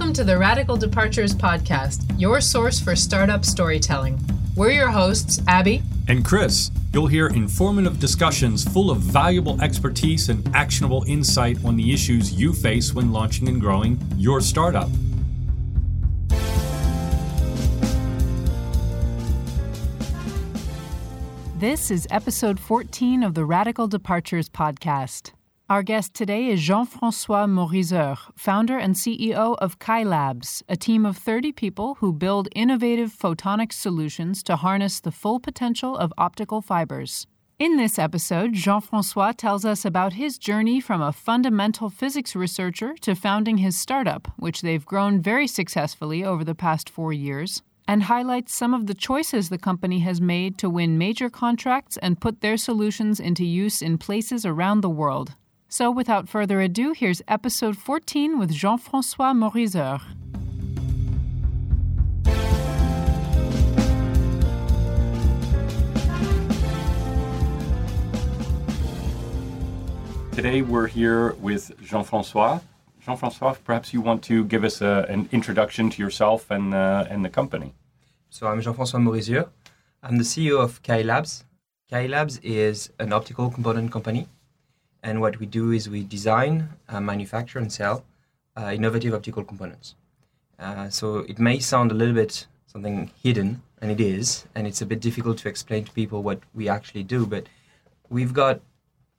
Welcome to the Radical Departures Podcast, your source for startup storytelling. We're your hosts, Abby and Chris. You'll hear informative discussions full of valuable expertise and actionable insight on the issues you face when launching and growing your startup. This is episode 14 of the Radical Departures podcast. Our guest today is Jean Francois Morizur, founder and CEO of Cailabs, a team of 30 people who build innovative photonic solutions to harness the full potential of optical fibers. In this episode, Jean Francois tells us about his journey from a fundamental physics researcher to founding his startup, which they've grown very successfully over the past four years, and highlights some of the choices the company has made to win major contracts and put their solutions into use in places around the world. So, without further ado, here's episode 14 with Jean Francois Morizur. Today we're here with Jean Francois. Jean Francois, perhaps you want to give us a, an introduction to yourself and, uh, and the company. So, I'm Jean Francois Morizur. I'm the CEO of Cailabs. Kai Labs is an optical component company and what we do is we design, uh, manufacture, and sell uh, innovative optical components. Uh, so it may sound a little bit something hidden, and it is, and it's a bit difficult to explain to people what we actually do, but we've got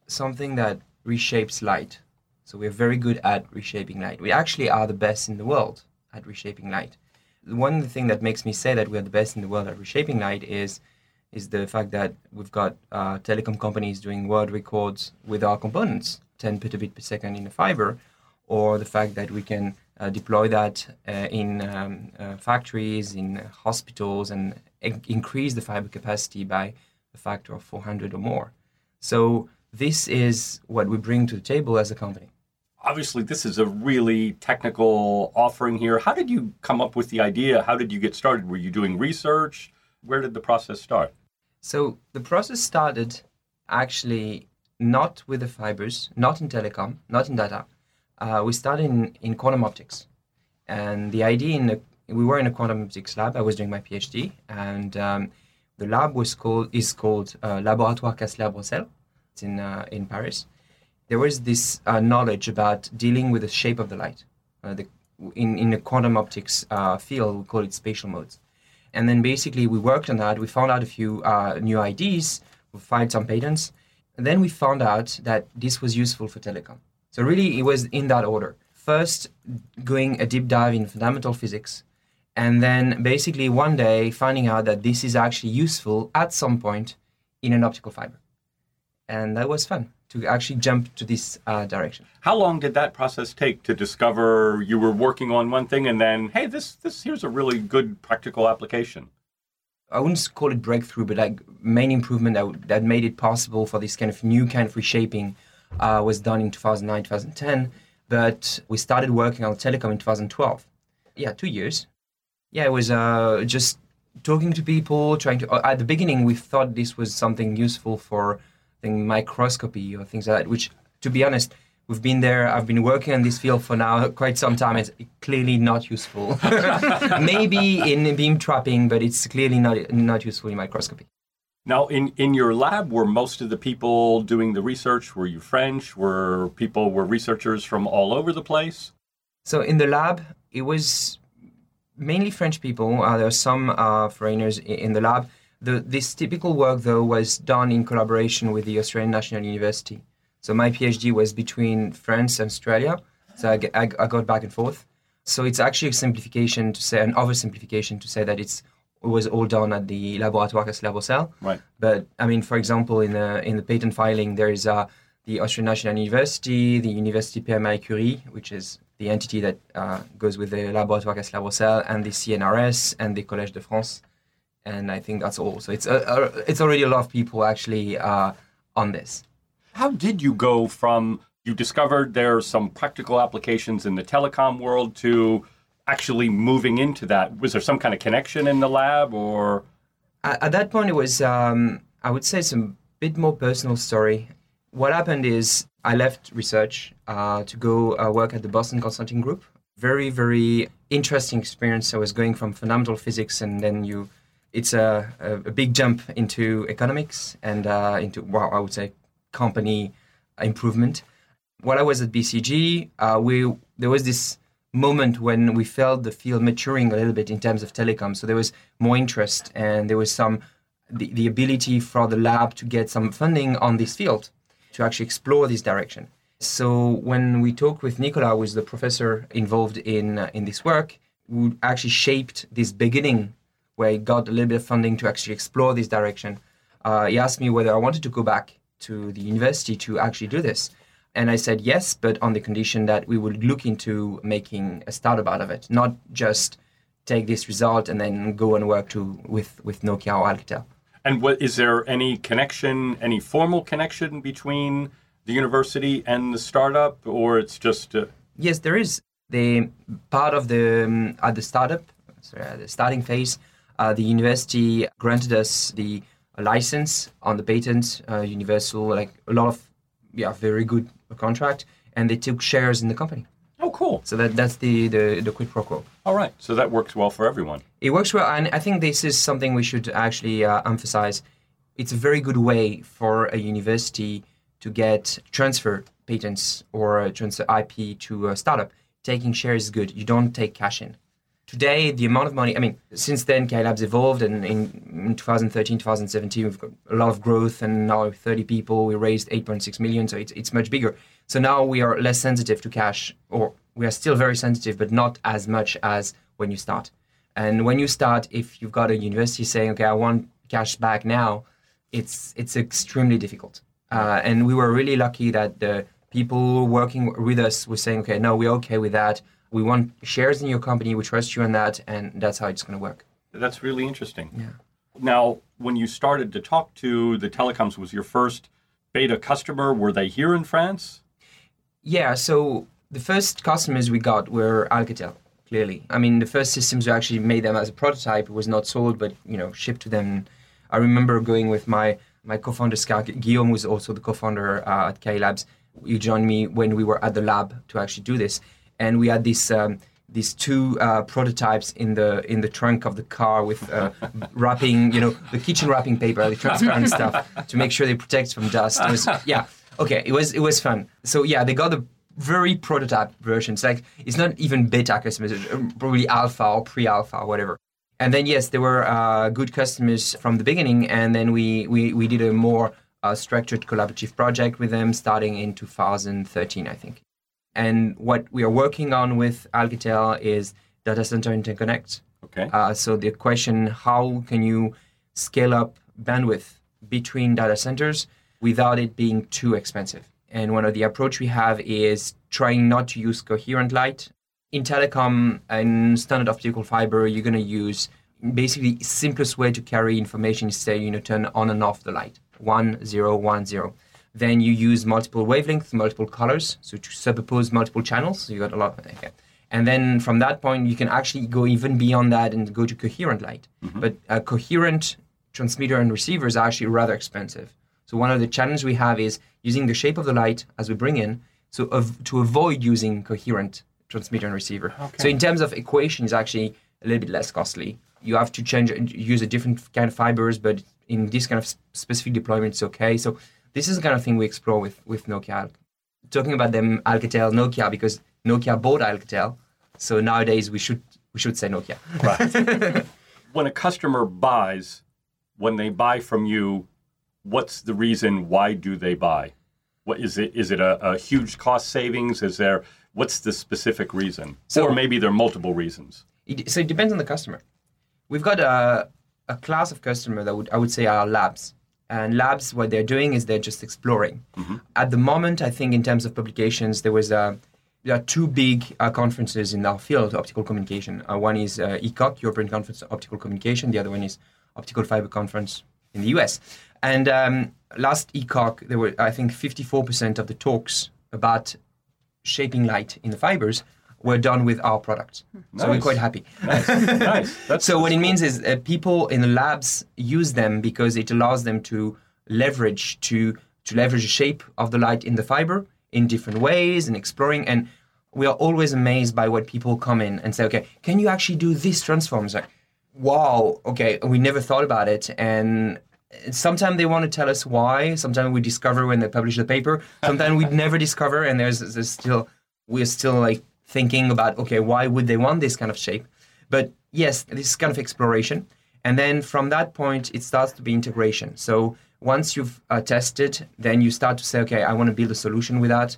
something that reshapes light. So we're very good at reshaping light. We actually are the best in the world at reshaping light. One thing that makes me say that we're the best in the world at reshaping light is is the fact that we've got uh, telecom companies doing world records with our components, 10 petabit per second in a fiber, or the fact that we can uh, deploy that uh, in um, uh, factories, in hospitals, and in- increase the fiber capacity by a factor of 400 or more. So this is what we bring to the table as a company. Obviously, this is a really technical offering here. How did you come up with the idea? How did you get started? Were you doing research? Where did the process start? So the process started actually not with the fibers, not in telecom, not in data. Uh, we started in, in quantum optics. And the idea in the, we were in a quantum optics lab. I was doing my PhD, and um, the lab was called is called uh, Laboratoire Kastler Brossel. It's in uh, in Paris. There was this uh, knowledge about dealing with the shape of the light. Uh, the, in in the quantum optics uh, field, we call it spatial modes. And then basically we worked on that. We found out a few uh, new ideas. We filed some patents. And then we found out that this was useful for telecom. So really it was in that order. First, going a deep dive in fundamental physics. And then basically one day finding out that this is actually useful at some point in an optical fiber. And that was fun to actually jump to this uh, direction. How long did that process take to discover you were working on one thing and then, hey, this this here's a really good practical application? I wouldn't call it breakthrough, but like main improvement that, that made it possible for this kind of new kind of reshaping uh, was done in 2009, 2010. But we started working on telecom in 2012. Yeah, two years. Yeah, it was uh, just talking to people, trying to. Uh, at the beginning, we thought this was something useful for thing, microscopy or things like that, which, to be honest, we've been there. I've been working in this field for now quite some time. It's clearly not useful. Maybe in beam trapping, but it's clearly not not useful in microscopy. Now, in, in your lab, were most of the people doing the research? Were you French? Were people were researchers from all over the place? So in the lab, it was mainly French people. Uh, there were some uh, foreigners in the lab the, this typical work, though, was done in collaboration with the Australian National University. So my PhD was between France and Australia. So I, I, I got back and forth. So it's actually a simplification to say, an oversimplification to say that it's it was all done at the Laboratoire Brossel. Right. But I mean, for example, in the in the patent filing, there is uh, the Australian National University, the University Pierre Marie Curie, which is the entity that uh, goes with the Laboratoire Brossel, and the CNRS and the Collège de France and I think that's all. So it's a, a, it's already a lot of people actually uh, on this. How did you go from you discovered there's some practical applications in the telecom world to actually moving into that? Was there some kind of connection in the lab, or at, at that point it was um, I would say a bit more personal story. What happened is I left research uh, to go uh, work at the Boston Consulting Group. very very interesting experience. I was going from fundamental physics, and then you, it's a, a, a big jump into economics and uh, into well, I would say company improvement. While I was at BCG, uh, we there was this moment when we felt the field maturing a little bit in terms of telecom. So there was more interest, and there was some the, the ability for the lab to get some funding on this field to actually explore this direction. So when we talked with Nicolas, who is the professor involved in uh, in this work, who actually shaped this beginning, where he got a little bit of funding to actually explore this direction. Uh, he asked me whether I wanted to go back to the university to actually do this. And I said yes, but on the condition that we would look into making a startup out of it, not just take this result and then go and work to with with Nokia or Alcatel. And what is there any connection, any formal connection between the university and the startup, or it's just? Uh... Yes, there is. The part of the um, at the startup, sorry, at the starting phase, uh, the university granted us the license on the patent, uh, universal, like a lot of yeah, very good contract, and they took shares in the company. Oh, cool. So that that's the the, the quid pro quo. All right. So that works well for everyone. It works well, and I think this is something we should actually uh, emphasize. It's a very good way for a university to get transfer patents or transfer IP to a startup. Taking shares is good. You don't take cash in. Today, the amount of money, I mean, since then, Labs evolved, and in, in 2013, 2017, we've got a lot of growth, and now 30 people, we raised 8.6 million, so it's, it's much bigger. So now we are less sensitive to cash, or we are still very sensitive, but not as much as when you start. And when you start, if you've got a university saying, okay, I want cash back now, it's, it's extremely difficult. Uh, and we were really lucky that the people working with us were saying, okay, no, we're okay with that we want shares in your company. We trust you on that, and that's how it's going to work. That's really interesting. Yeah. Now, when you started to talk to the telecoms, was your first beta customer? Were they here in France? Yeah. So the first customers we got were Alcatel. Clearly, I mean, the first systems we actually made them as a prototype. It was not sold, but you know, shipped to them. I remember going with my my co-founder Scott Guillaume, was also the co-founder uh, at Cailabs. You joined me when we were at the lab to actually do this and we had this. Um, these two uh, prototypes in the in the trunk of the car with uh, wrapping, you know, the kitchen wrapping paper, the transparent stuff to make sure they protect from dust. Was, yeah, okay, it was it was fun. So yeah, they got the very prototype versions. Like it's not even beta customers, probably alpha or pre-alpha or whatever. And then yes, there were uh, good customers from the beginning, and then we we we did a more uh, structured collaborative project with them starting in 2013, I think. And what we are working on with Alcatel is data center interconnect. Okay. Uh, so the question, how can you scale up bandwidth between data centers without it being too expensive? And one of the approach we have is trying not to use coherent light. In telecom and standard optical fiber, you're going to use basically simplest way to carry information is say you know turn on and off the light one zero one zero then you use multiple wavelengths, multiple colors, so to superpose multiple channels. So you got a lot. Okay. And then from that point, you can actually go even beyond that and go to coherent light. Mm-hmm. But a coherent transmitter and receiver is actually rather expensive. So one of the challenges we have is using the shape of the light as we bring in, so of, to avoid using coherent transmitter and receiver. Okay. So in terms of equation, it's actually a little bit less costly. You have to change, and use a different kind of fibers, but in this kind of specific deployment, it's okay. So this is the kind of thing we explore with, with Nokia. Talking about them, Alcatel, Nokia, because Nokia bought Alcatel. So nowadays we should we should say Nokia. Right. when a customer buys, when they buy from you, what's the reason? Why do they buy? What is it? Is it a, a huge cost savings? Is there what's the specific reason? So, or maybe there are multiple reasons. It, so it depends on the customer. We've got a, a class of customer that would I would say are labs. And labs, what they're doing is they're just exploring. Mm-hmm. At the moment, I think in terms of publications, there was a there are two big uh, conferences in our field, optical communication. Uh, one is uh, ECOC, European Conference of Optical Communication. The other one is Optical Fiber Conference in the US. And um, last ECOC, there were, I think, 54% of the talks about shaping light in the fibers were done with our product. Nice. So we're quite happy. Nice. nice. That's, so what it means is uh, people in the labs use them because it allows them to leverage to to leverage the shape of the light in the fiber in different ways and exploring. And we are always amazed by what people come in and say, okay, can you actually do this transform? It's like, wow, okay, we never thought about it. And sometimes they want to tell us why. Sometimes we discover when they publish the paper. Sometimes we never discover, and there's, there's still we're still like thinking about okay, why would they want this kind of shape? But yes, this kind of exploration, and then from that point, it starts to be integration. So once you've uh, tested, then you start to say, okay, I want to build a solution with that,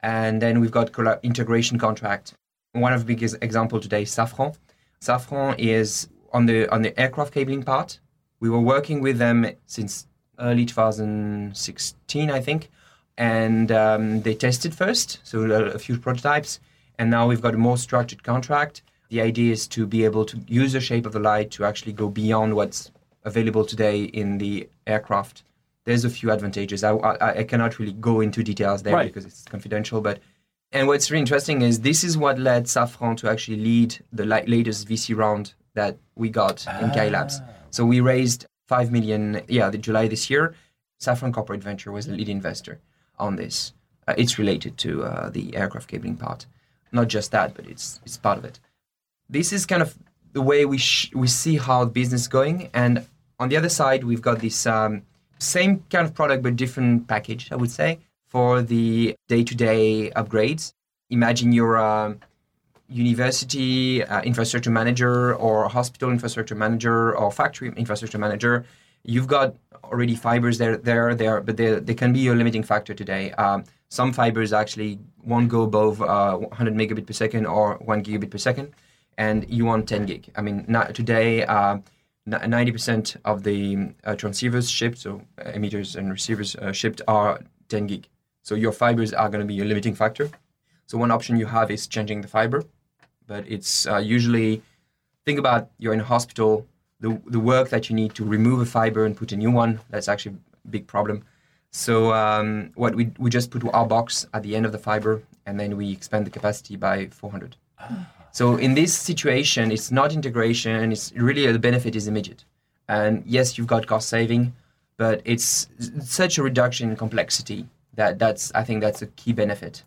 and then we've got integration contract. One of the biggest example today is Safran. Safran is on the on the aircraft cabling part we were working with them since early 2016, I think, and um, they tested first, so a, few prototypes, and now we've got a more structured contract. The idea is to be able to use the shape of the light to actually go beyond what's available today in the aircraft. There's a few advantages. I, I, I cannot really go into details there right. because it's confidential, but and what's really interesting is this is what led Safran to actually lead the latest VC round that we got in Cailabs. Ah. So we raised 5 million, yeah, the July this year. Safran Corporate Venture was the lead investor on this. Uh, it's related to uh, the aircraft cabling part. Not just that, but it's, it's part of it. This is kind of the way we, sh- we see how the business is going. And on the other side, we've got this um, same kind of product, but different package, I would say, for the day to day upgrades. Imagine you're uh, university uh, infrastructure manager or hospital infrastructure manager or factory infrastructure manager, you've got already fibers there, there, there, but they, they can be your limiting factor today. Um, some fibers actually won't go above uh, 100 megabit per second or 1 gigabit per second, and you want 10 gig. I mean, not today, uh, 90% of the uh, transceivers shipped, so emitters and receivers uh, shipped, are 10 gig. So your fibers are going to be your limiting factor. So one option you have is changing the fiber, but it's uh, usually think about you're in a hospital, the the work that you need to remove a fiber and put a new one. That's actually a big problem. So um, what we we just put our box at the end of the fiber, and then we expand the capacity by 400. So in this situation, it's not integration. It's really the benefit is immediate. And yes, you've got cost saving, but it's such a reduction in complexity that that's I think that's a key benefit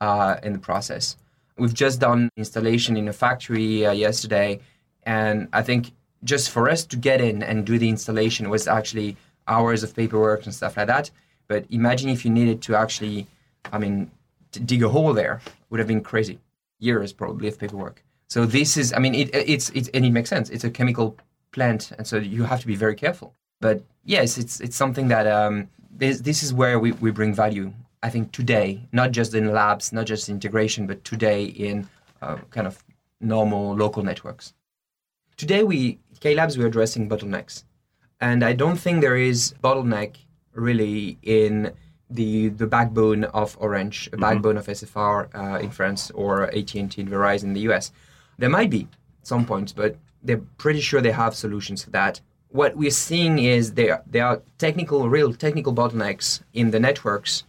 uh, in the process. We've just done installation in a factory uh, yesterday, and I think just for us to get in and do the installation was actually hours of paperwork and stuff like that. But imagine if you needed to actually, I mean, dig a hole there would have been crazy. Years probably of paperwork. So this is, I mean, it, it's it's and it makes sense. It's a chemical plant, and so you have to be very careful. But yes, it's it's something that um, this this is where we, we bring value I think today, not just in labs, not just integration, but today in uh, kind of normal local networks. Today, we Cailabs we're addressing bottlenecks, and I don't think there is bottleneck really in the the backbone of Orange, a mm-hmm. backbone of SFR uh, in France or AT&T and Verizon in the US. There might be some points, but they're pretty sure they have solutions for that. What we're seeing is there there are technical, real technical bottlenecks in the networks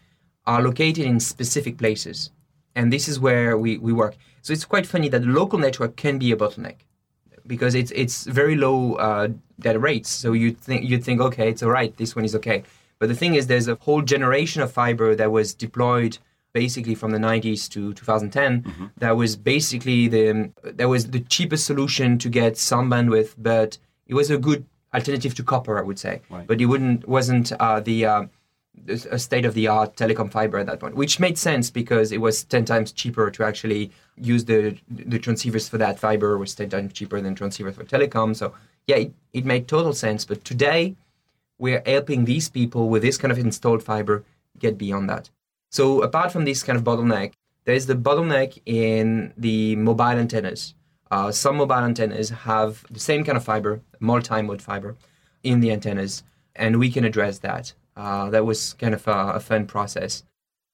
are located in specific places. And this is where we, we work. So it's quite funny that the local network can be a bottleneck because it's it's very low uh, data rates. So you think you think okay, it's all right. This one is okay. But the thing is, there's a whole generation of fiber that was deployed basically from the 90s to 2010. Mm-hmm. That was basically the that was the cheapest solution to get some bandwidth, but it was a good alternative to copper, I would say. Right. But it wouldn't wasn't uh, the uh, a state of the art telecom fiber at that point, which made sense because it was 10 times cheaper to actually use the the transceivers for that fiber was 10 times cheaper than transceivers for telecom. So, yeah, it, it made total sense. But today, we're helping these people with this kind of installed fiber get beyond that. So, apart from this kind of bottleneck, there's the bottleneck in the mobile antennas. Uh, some mobile antennas have the same kind of fiber, multi mode fiber, in the antennas, and we can address that. Uh, that was kind of a, a, fun process.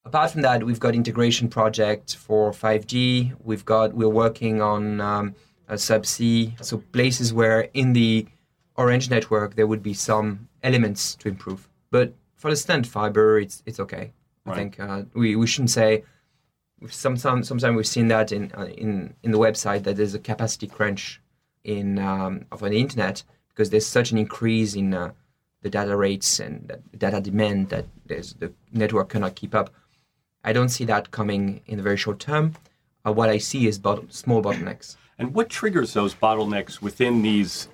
Apart from that, we've got integration projects for 5G. We've got we're working on um, subsea, so places where in the Orange network there would be some elements to improve. But for the stand fiber, it's it's okay. Right. I think uh, we we shouldn't say. Sometimes sometimes we've seen that in uh, in in the website that there's a capacity crunch in um, of an internet because there's such an increase in uh, the data rates and data demand that there's the network cannot keep up. I don't see that coming in the very short term. uh, what I see is bot- small bottlenecks. And what triggers those bottlenecks within these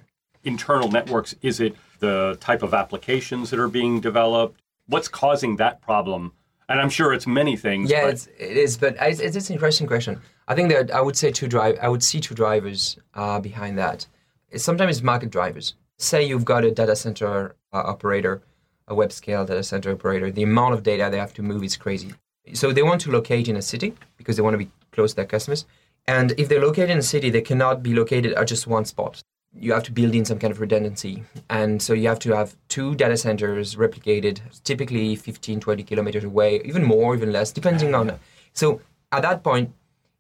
internal networks? Is it the type of applications that are being developed? What's causing that problem? And I'm sure it's many things. Yeah, but it's, it is, but it's, it's an interesting question. I think that I would say two drive. I would see two drivers uh, behind that. It's sometimes market drivers. Say you've got a data center uh, operator, a web scale data center operator. The amount of data they have to move is crazy. So they want to locate in a city because they want to be close to their customers. And if they're located in a city, they cannot be located at just one spot. You have to build in some kind of redundancy. And so you have to have two data centers replicated, typically 15, 20 kilometers away, even more, even less, depending on. So at that point,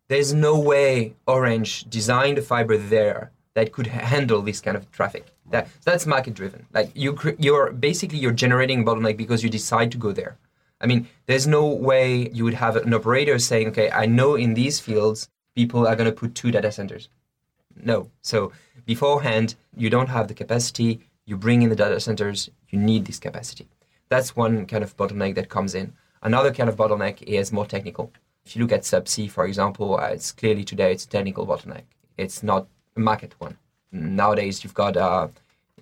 there's no way Orange designed a fiber there that could handle this kind of traffic. That, that's market driven. Like you, you're basically you're generating a bottleneck because you decide to go there. I mean, there's no way you would have an operator saying, okay, I know in these fields people are going to put two data centers. No. So beforehand, you don't have the capacity. You bring in the data centers. You need this capacity. That's one kind of bottleneck that comes in. Another kind of bottleneck is more technical. If you look at subsea, for example, uh, it's clearly today it's a technical bottleneck. It's not a market one. Nowadays, you've got uh,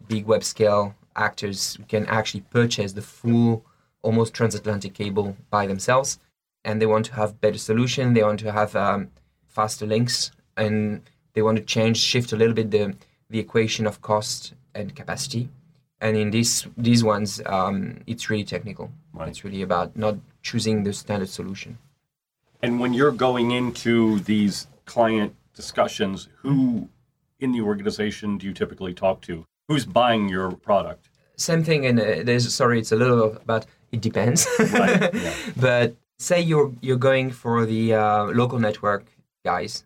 big web scale actors who can actually purchase the full, almost transatlantic cable by themselves, and they want to have better solution. They want to have um, faster links, and they want to change, shift a little bit the the equation of cost and capacity. And in these these ones, um, it's really technical. Right. It's really about not choosing the standard solution. And when you're going into these client discussions, who in the organization do you typically talk to? Who's buying your product? Same thing, and uh, there's sorry, it's a little about it depends. Right, yeah. But say you're you're going for the uh, local network guys.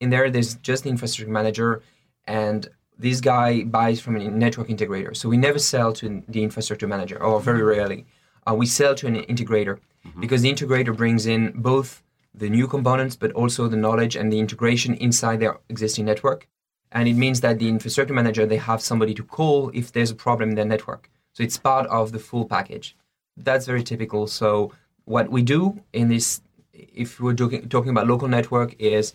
In there, there's just the infrastructure manager, and this guy buys from a network integrator. So we never sell to the infrastructure manager, or very rarely. Uh, we sell to an integrator because the integrator brings in both the new components, but also the knowledge and the integration inside their existing network. And it means that the infrastructure manager they have somebody to call if there's a problem in their network. So it's part of the full package. That's very typical. So what we do in this, if we're talking, talking about local network, is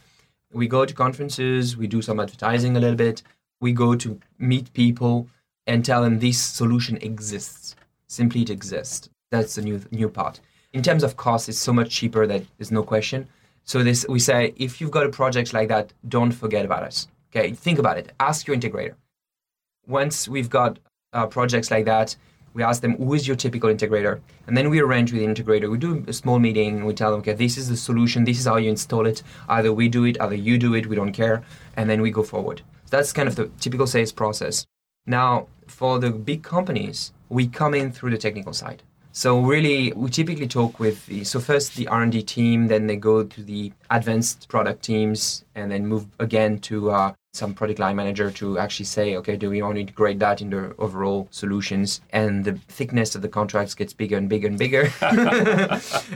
we go to conferences, we do some advertising a little bit, we go to meet people and tell them this solution exists. Simply it exists. That's the new new part. In terms of cost, it's so much cheaper that there's no question. So this we say if you've got a project like that, don't forget about us. Okay, think about it. Ask your integrator. Once we've got uh, projects like that, we ask them who is your typical integrator, and then we arrange with the integrator. We do a small meeting. And we tell them, okay, this is the solution. This is how you install it. Either we do it, either you do it. We don't care, and then we go forward. So that's kind of the typical sales process. Now, for the big companies, we come in through the technical side. So really, we typically talk with the so first the R and D team, then they go to the advanced product teams, and then move again to uh, some product line manager to actually say, okay, do we want to integrate that in the overall solutions? And the thickness of the contracts gets bigger and bigger and bigger,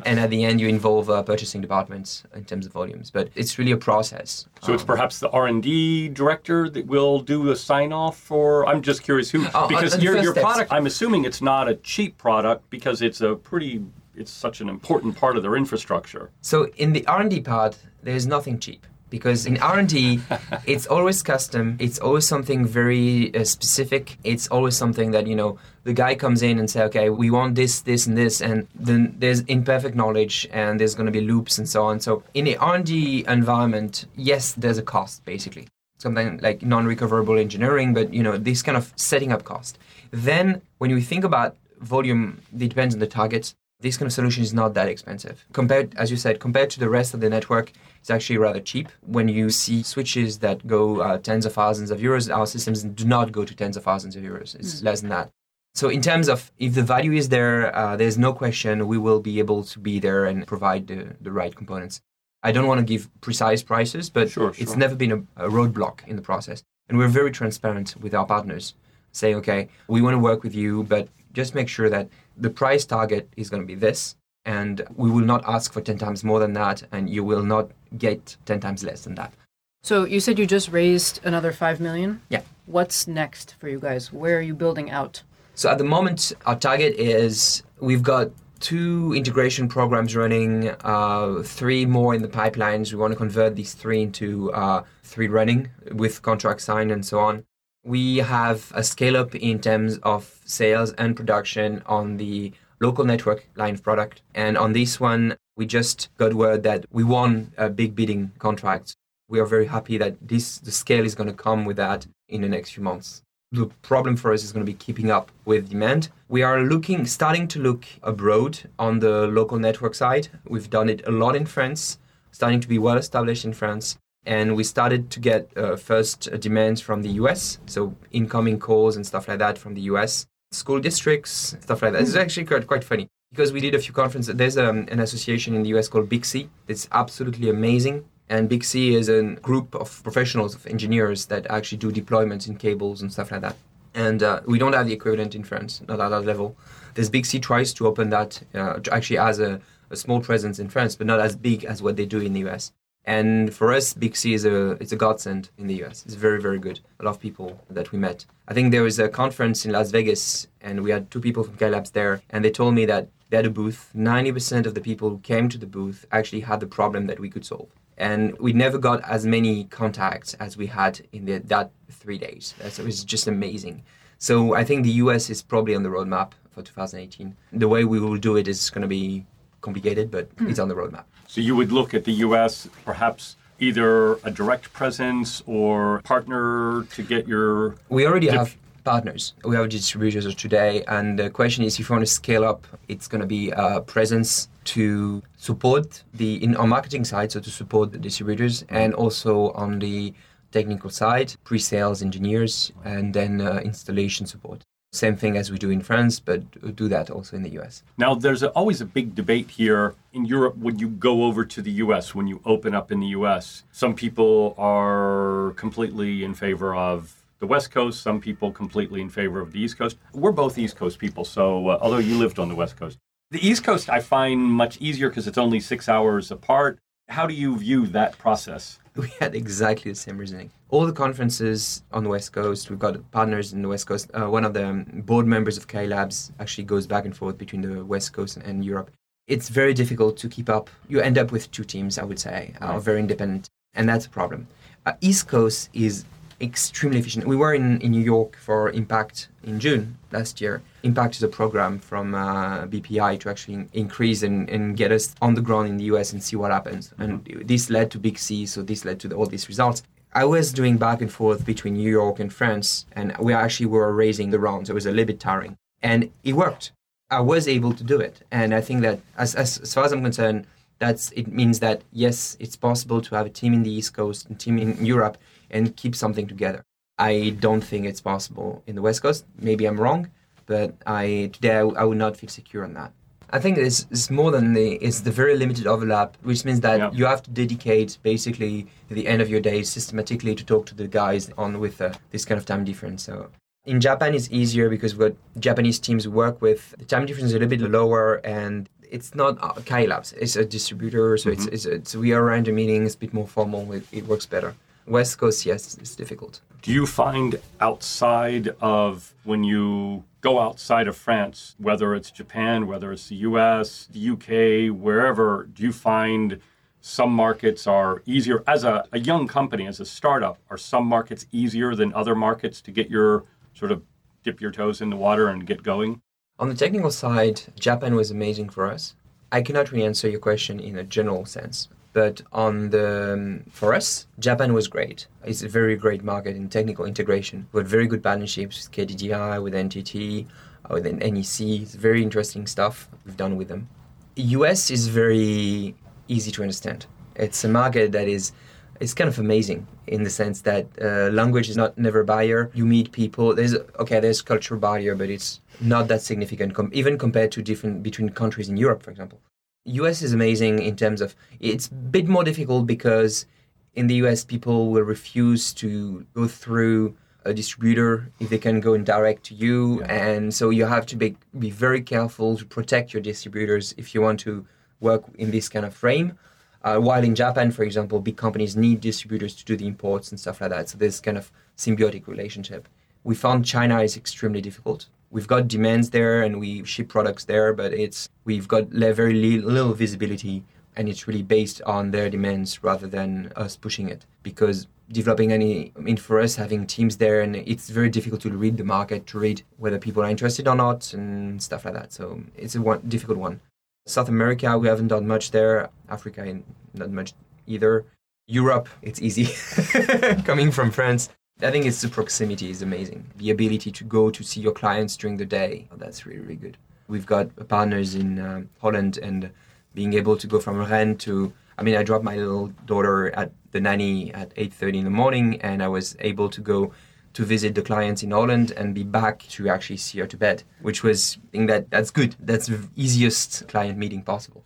and at the end, you involve uh, purchasing departments in terms of volumes. But it's really a process. So it's perhaps the R and D director that will do a sign off for. I'm just curious who Oh, because on the your your steps. product. I'm assuming it's not a cheap product because it's a pretty. It's such an important part of their infrastructure. So in the R&D part, there's nothing cheap because in R&D, it's always custom. It's always something very uh, specific. It's always something that you know the guy comes in and say, okay, we want this, this, and this, and then there's imperfect knowledge and there's going to be loops and so on. So in the R&D environment, yes, there's a cost basically. Something like non-recoverable engineering, but you know this kind of setting up cost. Then when we think about volume, it depends on the targets this kind of solution is not that expensive. Compared, as you said, compared to the rest of the network, it's actually rather cheap. When you see switches that go uh, tens of thousands of euros, our systems do not go to tens of thousands of euros. It's less than that. So, in terms of if the value is there, uh, there's no question we will be able to be there and provide the, the right components. I don't want to give precise prices, but Sure, it's sure. never been a, a roadblock in the process. And we're very transparent with our partners, saying, okay, we want to work with you, but just make sure that the price target is going to be this, and we will not ask for 10 times more than that, and you will not get 10 times less than that. So you said you just raised another 5 million? Yeah. What's next for you guys? Where are you building out? So at the moment, our target is we've got two integration programs running, uh, three more in the pipelines. We want to convert these three into uh, three running with contract signed and so on. We have a scale up in terms of sales and production on the local network line of product. And on this one, we just got word that we won a big bidding contract. We are very happy that this the scale is going to come with that in the next few months. The problem for us is going to be keeping up with demand. We are looking, starting to look abroad on the local network side. We've done it a lot in France, starting to be well established in France and we started to get uh, first demands from the US, so incoming calls and stuff like that from the US, school districts, stuff like that. It's actually quite, quite funny because we did a few conferences. There's um, an association in the US called BICSI that's absolutely amazing. And BICSI is a group of professionals, of engineers that actually do deployments in cables and stuff like that. And uh, we don't have the equivalent in France, not at that level. This BICSI tries to open that, uh, actually has a, a small presence in France, but not as big as what they do in the US. And for us, BICSI is a it's a godsend in the US. It's very very good. A lot of people that we met. I think there was a conference in Las Vegas, and we had two people from Labs there, and they told me that they had a booth. Ninety percent of the people who came to the booth actually had the problem that we could solve. And we never got as many contacts as we had in the, that three days. So it was just amazing. So I think the US is probably on the roadmap for 2018. The way we will do it is going to be complicated, but mm. it's on the roadmap. So you would look at the U.S. perhaps either a direct presence or partner to get your. We already dip- have partners. We have distributors today, and the question is, if you want to scale up, it's going to be a presence to support the in our marketing side, so to support the distributors, and also on the technical side, pre-sales engineers, and then uh, installation support. Same thing as we do in France, but do that also in the US. Now, there's a, always a big debate here in Europe when you go over to the US, when you open up in the US. Some people are completely in favor of the West Coast, some people completely in favor of the East Coast. We're both East Coast people, so uh, although you lived on the West Coast. The East Coast I find much easier because it's only six hours apart. How do you view that process? We had exactly the same reasoning all the conferences on the West Coast, we've got partners in the West Coast. Uh, one of the board members of Cailabs actually goes back and forth between the West Coast and Europe. It's very difficult to keep up. You end up with two teams, I would say, right. very independent, and that's a problem. Uh, East Coast is extremely efficient. We were in, in New York for Impact in June last year. Impact is a program from uh, BPI to actually increase and, and get us on the ground in the US and see what happens. And mm-hmm. this led to BICSI, so this led to the, all these results. I was doing back and forth between New York and France, and we actually were raising the rounds. It was a little bit tiring, and it worked. I was able to do it, and I think that as, as, as far as I'm concerned, that's it means that yes, it's possible to have a team in the East Coast and team in Europe and keep something together. I don't think it's possible in the West Coast. Maybe I'm wrong, but I today I, I would not feel secure on that. I think it's, it's more than the it's the very limited overlap, which means that yeah. you have to dedicate basically the end of your day systematically to talk to the guys on with uh, this kind of time difference. So in Japan, it's easier because what Japanese teams work with, the time difference is a little bit lower and it's not uh, Cailabs. It's a distributor, so mm-hmm. it's, it's, it's, we are around the meetings, a bit more formal. It, it works better. West Coast, yes, it's difficult. Do you find outside of when you go outside of France, whether it's Japan, whether it's the US, the UK, wherever, do you find some markets are easier as a, a young company, as a startup? Are some markets easier than other markets to get your sort of dip your toes in the water and get going? On the technical side, Japan was amazing for us. I cannot really answer your question in a general sense. But on the um, for us, Japan was great. It's a very great market in technical integration. We had very good partnerships with KDDI, with NTT, uh, with NEC. It's very interesting stuff we've done with them. US is very easy to understand. It's a market that is it's kind of amazing in the sense that uh, language is not never a barrier. You meet people. There's okay, there's cultural barrier, but it's not that significant, com- even compared to different between countries in Europe, for example. US is amazing in terms of it's a bit more difficult because in the US people will refuse to go through a distributor if they can go in direct to you yeah. and so you have to be, be very careful to protect your distributors if you want to work in this kind of frame uh, while in Japan, for example, big companies need distributors to do the imports and stuff like that. So there's kind of symbiotic relationship. We found China is extremely difficult we've got demands there and we ship products there, but it's we've got very little visibility and it's really based on their demands rather than us pushing it. Because developing any I mean for us having teams there and it's very difficult to read the market to read whether people are interested or not and stuff like that. So it's a one, difficult one. South america we haven't done much there. Africa not much either. Europe it's easy coming from france I think it's the proximity is amazing. The ability to go to see your clients during the day. Oh, that's really, really good. We've got partners in um, Holland and being able to go from Rennes to, I mean, I dropped my little daughter at the nanny at 8.30 in the morning and I was able to go to visit the clients in Holland and be back to actually see her to bed, which was, I think that that's good. That's the easiest client meeting possible.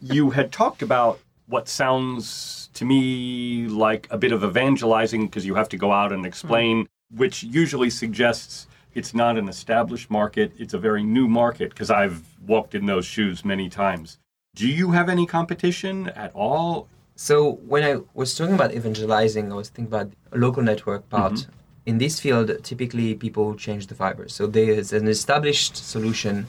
you had talked about what sounds to me like a bit of evangelizing because you have to go out and explain, mm. which usually suggests it's not an established market, it's a very new market because I've walked in those shoes many times. Do you have any competition at all? So, when I was talking about evangelizing, I was thinking about a local network part. Mm-hmm. In this field, typically people change the fibers. So, there's an established solution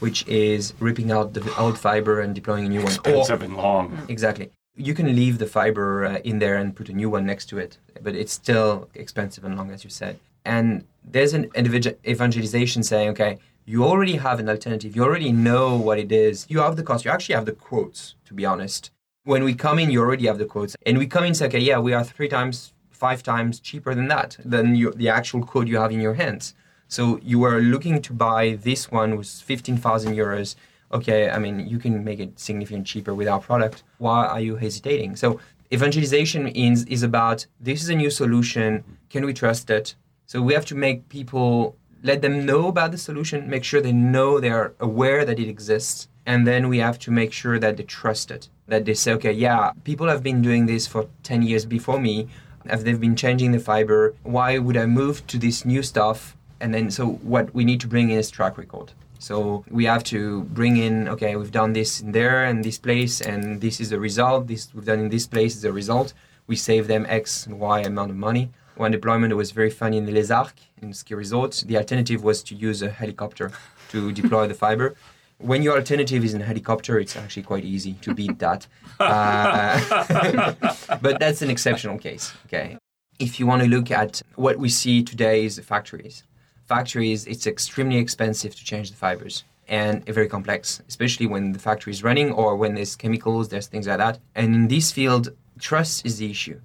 which is ripping out the old fiber and deploying a new one. Expensive or, and long. Exactly you can leave the fiber uh, in there and put a new one next to it, but it's still expensive and long, as you said. And there's an evangelization saying, okay, you already have an alternative. You already know what it is. You have the cost. You actually have the quotes, to be honest. When we come in, you already have the quotes. And we come in and say, okay, yeah, we are three times, five times cheaper than that, than you, the actual quote you have in your hands. So you are looking to buy this one with 15,000 euros okay, I mean, you can make it significantly cheaper with our product. Why are you hesitating? So evangelization is, is about this is a new solution. Can we trust it? So we have to make people let them know about the solution, make sure they know they are aware that it exists, and then we have to make sure that they trust it. That they say, okay, yeah, people have been doing this for 10 years before me. Have they been changing the fiber? Why would I move to this new stuff? And then, so what we need to bring in is track record. So we have to bring in, okay, we've done this in there and this place, and this is the result. This we've done in this place is the result. We save them X and Y amount of money. One deployment was very funny in Les Arcs in ski resort. The alternative was to use a helicopter to deploy the fiber. When your alternative is in a helicopter, it's actually quite easy to beat that. Uh, but that's an exceptional case. Okay. If you want to look at what we see today is the factories factories, it's extremely expensive to change the fibers and very complex, especially when the factory is running or when there's chemicals, there's things like that. And in this field, trust is the issue.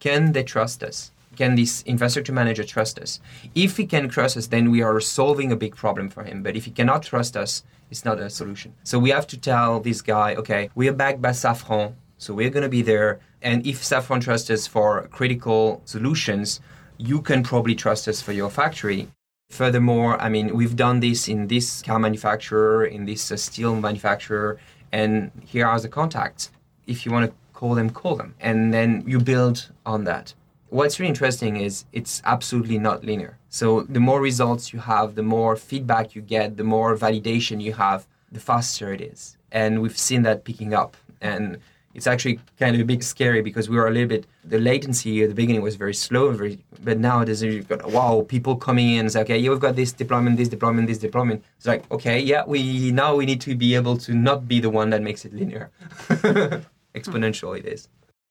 Can they trust us? Can this infrastructure manager trust us? If he can trust us, then we are solving a big problem for him. But if he cannot trust us, it's not a solution. So we have to tell this guy, okay, we are backed by Safran, so we're going to be there. And if Safran trusts us for critical solutions, you can probably trust us for your factory. Furthermore, I mean, we've done this in this car manufacturer, in this uh, steel manufacturer, and here are the contacts. If you want to call them, call them. And then you build on that. What's really interesting is it's absolutely not linear. So the more results you have, the more feedback you get, the more validation you have, the faster it is. And we've seen that picking up. And it's actually kind of a bit scary because we were a little bit the latency at the beginning was very slow very, but now there's you've got wow people coming in and say okay yeah we've got this deployment this deployment this deployment. It's like okay yeah we now we need to be able to not be the one that makes it linear. Exponential it is.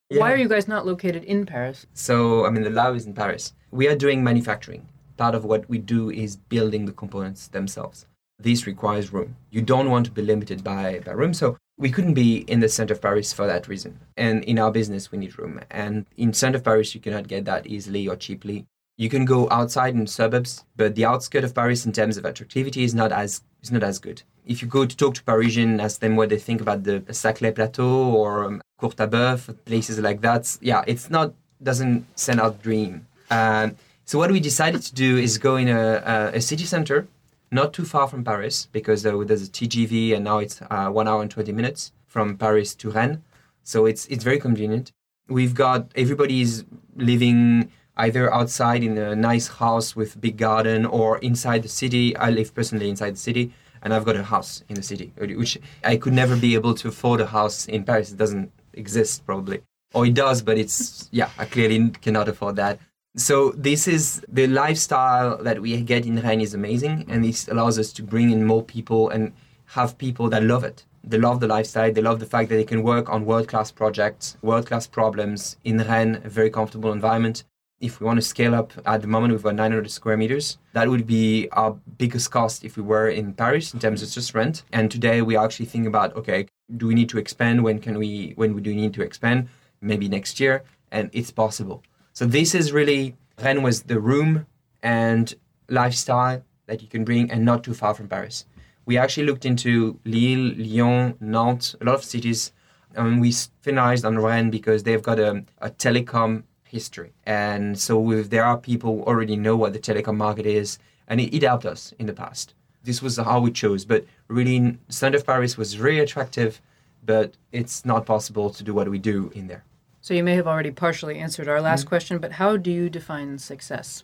Yeah. why are you guys not located in paris? So i mean the lab is in paris. We are doing manufacturing. Part of what we do is building the components themselves. This requires room. You don't want to be limited by, by room. So we couldn't be in the center of Paris for that reason. And in our business, we need room. And in center of Paris, you cannot get that easily or cheaply. You can go outside in suburbs, but the outskirts of Paris, in terms of attractivity, is not as is not as good. If you go to talk to Parisian, ask them what they think about the Saclay Plateau or um, Courtabœuf, places like that. Yeah, it's not doesn't send out dream. Um, so what we decided to do is go in a, a, a city center not too far from Paris because there's a TGV and now it's uh, one hour and 20 minutes from Paris to Rennes. So it's, it's very convenient. We've got everybody's living either outside in a nice house with big garden or inside the city. I live personally inside the city and I've got a house in the city, which I could never be able to afford a house in Paris. It doesn't exist probably. Or it does, but it's, yeah, I clearly cannot afford that. So this is the lifestyle that we get in Rennes is amazing, and this allows us to bring in more people and have people that love it. They love the lifestyle. They love the fact that they can work on world-class projects, world-class problems in Rennes, a very comfortable environment. If we want to scale up, at the moment we've got 900 square meters. That would be our biggest cost if we were in Paris in terms of just rent. And today we are actually thinking about, okay, do we need to expand? When can we? When do we do need to expand? Maybe next year, and it's possible. So this is really Rennes was the room and lifestyle that you can bring, and not too far from Paris. We actually looked into Lille, Lyon, Nantes, a lot of cities, and we finalized on Rennes because they've got a, a telecom history. And so if there are people who already know what the telecom market is, and it, it helped us in the past. This was how we chose. But really, Center of Paris was very attractive, but it's not possible to do what we do in there. So you may have already partially answered our last question, but how do you define success?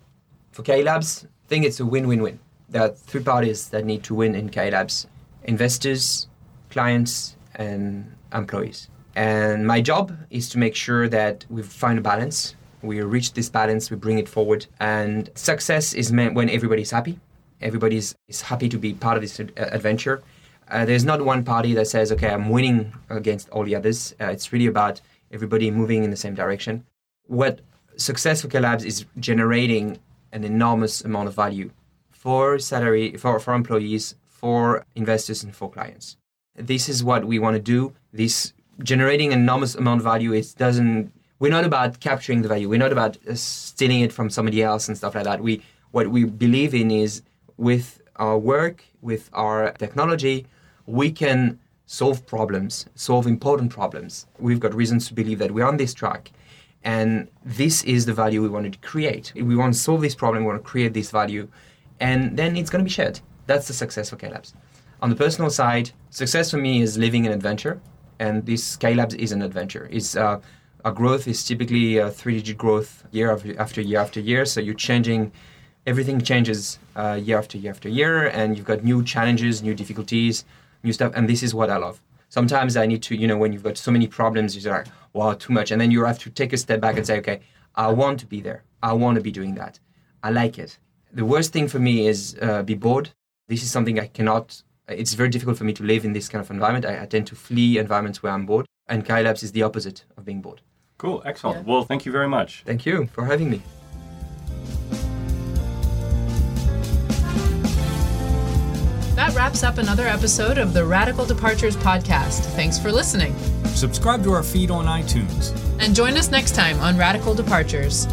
For Cailabs, I think it's a win-win-win. There are three parties that need to win in Cailabs: investors, clients, and employees. And my job is to make sure that we find a balance. We reach this balance, we bring it forward. And success is meant when everybody's happy. Everybody's is happy to be part of this ad- adventure. Uh, there's not one party that says, okay, I'm winning against all the others. Uh, it's really about everybody moving in the same direction. What success for Labs is generating an enormous amount of value for salary, for, for employees, for investors, and for clients. This is what we want to do. This generating an enormous amount of value. It doesn't. We're not about capturing the value. We're not about uh, stealing it from somebody else and stuff like that. We what we believe in is with our work, with our technology, we can solve problems, solve important problems. We've got reasons to believe that we're on this track. And this is the value we wanted to create. We want to solve this problem, we want to create this value, and then it's going to be shared. That's the success for Cailabs. On the personal side, success for me is living an adventure, and this Cailabs is an adventure. It's, uh, our growth is typically a three-digit growth year after year after year, so you're changing everything changes uh, year after year after year, and you've got new challenges, new difficulties, new stuff, and this is what I love. Sometimes I need to, you know, when you've got so many problems, you're like, wow, too much, and then you have to take a step back and say, okay, I want to be there. I want to be doing that. I like it. The worst thing for me is uh, be bored. This is something I cannot. It's very difficult for me to live in this kind of environment. I, I tend to flee environments where I'm bored, and Cailabs is the opposite of being bored. Cool, excellent. Yeah. Well, thank you very much. Thank you for having me. Wraps up another episode of the Radical Departures podcast. Thanks for listening. Subscribe to our feed on iTunes. And join us next time on Radical Departures.